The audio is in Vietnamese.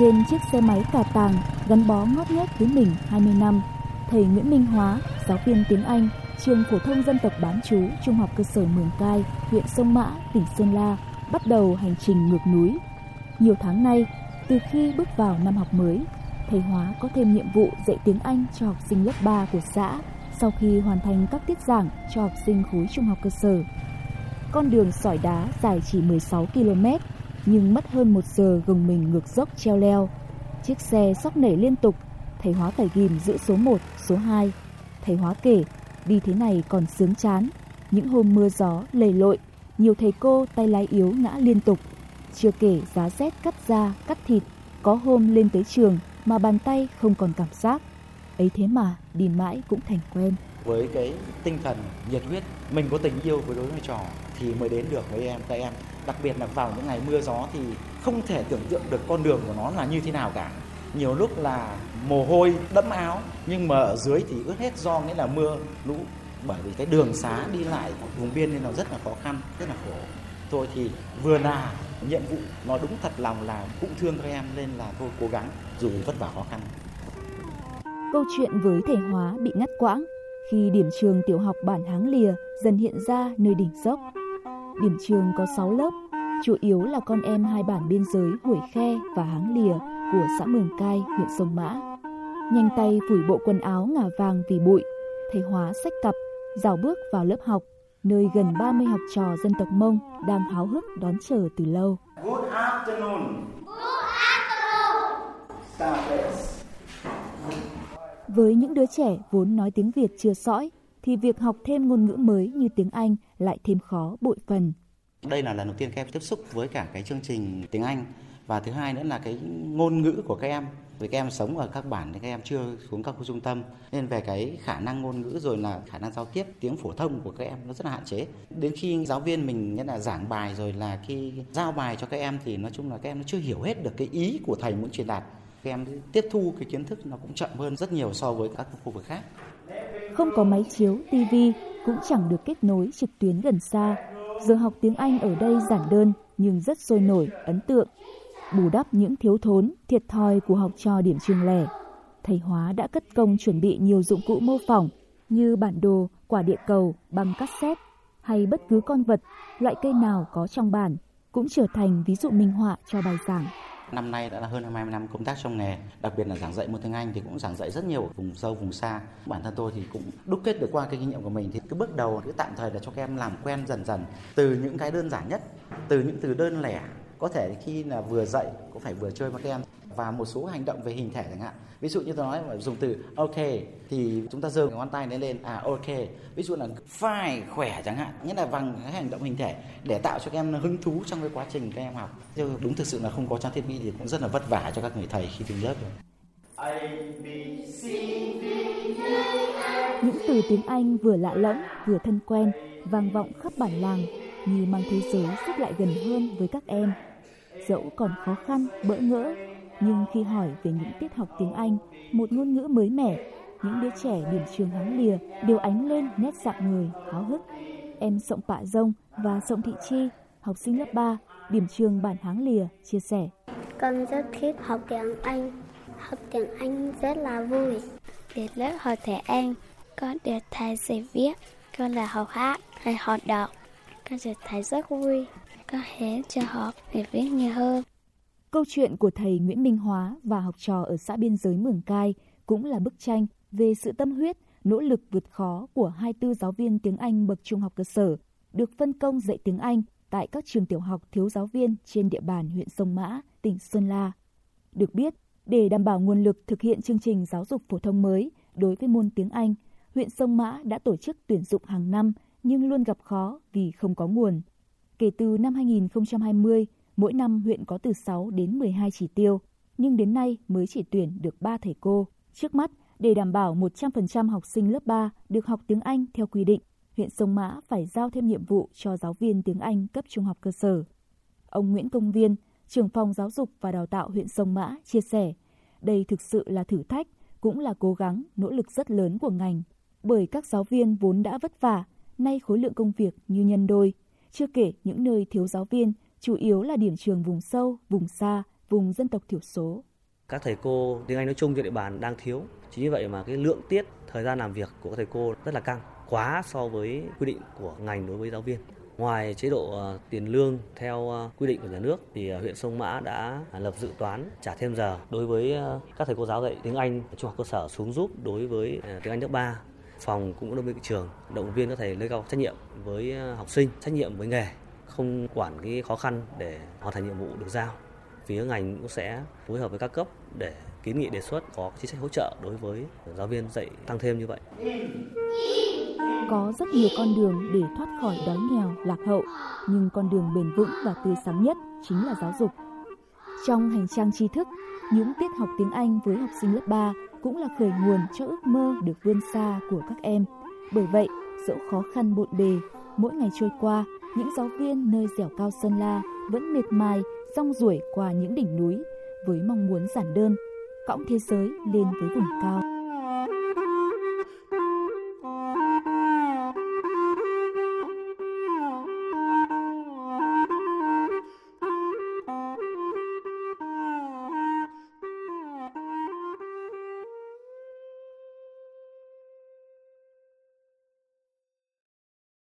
Trên chiếc xe máy cà tàng gắn bó ngót nghét với mình 20 năm, thầy Nguyễn Minh Hóa, giáo viên tiếng Anh, trường phổ thông dân tộc bán chú Trung học cơ sở Mường Cai, huyện Sông Mã, tỉnh Sơn La bắt đầu hành trình ngược núi. Nhiều tháng nay, từ khi bước vào năm học mới, thầy Hóa có thêm nhiệm vụ dạy tiếng Anh cho học sinh lớp 3 của xã sau khi hoàn thành các tiết giảng cho học sinh khối trung học cơ sở. Con đường sỏi đá dài chỉ 16 km nhưng mất hơn một giờ gồng mình ngược dốc treo leo. Chiếc xe sóc nảy liên tục, thầy Hóa phải ghim giữa số 1, số 2. Thầy Hóa kể, đi thế này còn sướng chán. Những hôm mưa gió, lầy lội, nhiều thầy cô tay lái yếu ngã liên tục. Chưa kể giá rét cắt da, cắt thịt, có hôm lên tới trường mà bàn tay không còn cảm giác. Ấy thế mà đi mãi cũng thành quen. Với cái tinh thần nhiệt huyết, mình có tình yêu với đối với trò thì mới đến được với em các em. Đặc biệt là vào những ngày mưa gió thì không thể tưởng tượng được con đường của nó là như thế nào cả. Nhiều lúc là mồ hôi đẫm áo nhưng mà ở dưới thì ướt hết do nghĩa là mưa lũ bởi vì cái đường xá đi lại vùng biên nên nó rất là khó khăn, rất là khổ. Thôi thì vừa là nhiệm vụ nó đúng thật lòng là cũng thương các em nên là thôi cố gắng dù vất vả khó khăn. Câu chuyện với thầy Hóa bị ngắt quãng khi điểm trường tiểu học bản Háng Lìa dần hiện ra nơi đỉnh dốc. Điểm trường có 6 lớp, chủ yếu là con em hai bản biên giới Hủy Khe và Háng Lìa của xã Mường Cai, huyện Sông Mã. Nhanh tay phủi bộ quần áo ngả vàng vì bụi, thầy Hóa xách cặp, dào bước vào lớp học, nơi gần 30 học trò dân tộc Mông đang háo hức đón chờ từ lâu. Good afternoon. Good afternoon. Với những đứa trẻ vốn nói tiếng Việt chưa sõi, thì việc học thêm ngôn ngữ mới như tiếng Anh lại thêm khó bội phần. Đây là lần đầu tiên các em tiếp xúc với cả cái chương trình tiếng Anh. Và thứ hai nữa là cái ngôn ngữ của các em. Vì các em sống ở các bản thì các em chưa xuống các khu trung tâm. Nên về cái khả năng ngôn ngữ rồi là khả năng giao tiếp, tiếng phổ thông của các em nó rất là hạn chế. Đến khi giáo viên mình nhất là giảng bài rồi là khi giao bài cho các em thì nói chung là các em nó chưa hiểu hết được cái ý của thầy muốn truyền đạt. Các em tiếp thu cái kiến thức nó cũng chậm hơn rất nhiều so với các khu vực khác. Không có máy chiếu, tivi cũng chẳng được kết nối trực tuyến gần xa. Giờ học tiếng Anh ở đây giản đơn nhưng rất sôi nổi, ấn tượng. Bù đắp những thiếu thốn, thiệt thòi của học trò điểm trường lẻ. Thầy Hóa đã cất công chuẩn bị nhiều dụng cụ mô phỏng như bản đồ, quả địa cầu, băng cassette hay bất cứ con vật, loại cây nào có trong bản cũng trở thành ví dụ minh họa cho bài giảng. Năm nay đã là hơn 20 năm công tác trong nghề, đặc biệt là giảng dạy môn tiếng Anh thì cũng giảng dạy rất nhiều ở vùng sâu, vùng xa. Bản thân tôi thì cũng đúc kết được qua cái kinh nghiệm của mình thì cái bước đầu cứ tạm thời là cho các em làm quen dần dần từ những cái đơn giản nhất, từ những từ đơn lẻ có thể khi là vừa dạy cũng phải vừa chơi với các em và một số hành động về hình thể chẳng hạn. Ví dụ như tôi nói mà dùng từ ok thì chúng ta giơ ngón tay lên lên à ok. Ví dụ là phải khỏe chẳng hạn nghĩa là bằng cái hành động hình thể để tạo cho các em hứng thú trong cái quá trình các em học. Chứ đúng thực sự là không có trang thiết bị thì cũng rất là vất vả cho các người thầy khi đứng lớp rồi. Những từ tiếng Anh vừa lạ lẫm vừa thân quen vang vọng khắp bản làng như mang thế giới xích lại gần hơn với các em. Dẫu còn khó khăn bỡ ngỡ nhưng khi hỏi về những tiết học tiếng Anh, một ngôn ngữ mới mẻ, những đứa trẻ điểm trường háng lìa đều ánh lên nét dạng người háo hức. Em Sộng Pạ Dông và Sộng Thị Chi, học sinh lớp 3, điểm trường bản háng lìa, chia sẻ. Con rất thích học tiếng Anh. Học tiếng Anh rất là vui. Đến lớp học thể Anh, con được thầy dạy viết, con là học hát hay học đọc. Con sẽ thấy rất vui. Con hứa cho học để viết nhiều hơn. Câu chuyện của thầy Nguyễn Minh Hóa và học trò ở xã biên giới Mường Cai cũng là bức tranh về sự tâm huyết, nỗ lực vượt khó của 24 giáo viên tiếng Anh bậc trung học cơ sở được phân công dạy tiếng Anh tại các trường tiểu học thiếu giáo viên trên địa bàn huyện Sông Mã, tỉnh Sơn La. Được biết, để đảm bảo nguồn lực thực hiện chương trình giáo dục phổ thông mới đối với môn tiếng Anh, huyện Sông Mã đã tổ chức tuyển dụng hàng năm nhưng luôn gặp khó vì không có nguồn. Kể từ năm 2020, Mỗi năm huyện có từ 6 đến 12 chỉ tiêu, nhưng đến nay mới chỉ tuyển được 3 thầy cô. Trước mắt, để đảm bảo 100% học sinh lớp 3 được học tiếng Anh theo quy định, huyện Sông Mã phải giao thêm nhiệm vụ cho giáo viên tiếng Anh cấp trung học cơ sở. Ông Nguyễn Công Viên, trưởng phòng giáo dục và đào tạo huyện Sông Mã chia sẻ, đây thực sự là thử thách, cũng là cố gắng, nỗ lực rất lớn của ngành. Bởi các giáo viên vốn đã vất vả, nay khối lượng công việc như nhân đôi. Chưa kể những nơi thiếu giáo viên chủ yếu là điểm trường vùng sâu, vùng xa, vùng dân tộc thiểu số. các thầy cô tiếng Anh nói chung trên địa bàn đang thiếu. Chính vì vậy mà cái lượng tiết thời gian làm việc của các thầy cô rất là căng, quá so với quy định của ngành đối với giáo viên. Ngoài chế độ ờ, tiền lương theo ờ, quy định của nhà nước thì ờ, huyện Sông Mã đã lập dự toán trả thêm giờ đối với các thầy cô giáo dạy tiếng Anh trung học cơ sở xuống giúp đối với tiếng Anh lớp 3. Phòng cũng đơn vị trường động viên các thầy nâng cao trách nhiệm với học sinh, trách nhiệm với nghề, không quản cái khó khăn để hoàn thành nhiệm vụ được giao. Phía ngành cũng sẽ phối hợp với các cấp để kiến nghị đề xuất có chính sách hỗ trợ đối với giáo viên dạy tăng thêm như vậy. Có rất nhiều con đường để thoát khỏi đói nghèo, lạc hậu, nhưng con đường bền vững và tươi sáng nhất chính là giáo dục. Trong hành trang tri thức, những tiết học tiếng Anh với học sinh lớp 3 cũng là khởi nguồn cho ước mơ được vươn xa của các em. Bởi vậy, dẫu khó khăn bộn bề, mỗi ngày trôi qua, những giáo viên nơi dẻo cao Sơn La vẫn miệt mài rong ruổi qua những đỉnh núi với mong muốn giản đơn, cõng thế giới lên với vùng cao.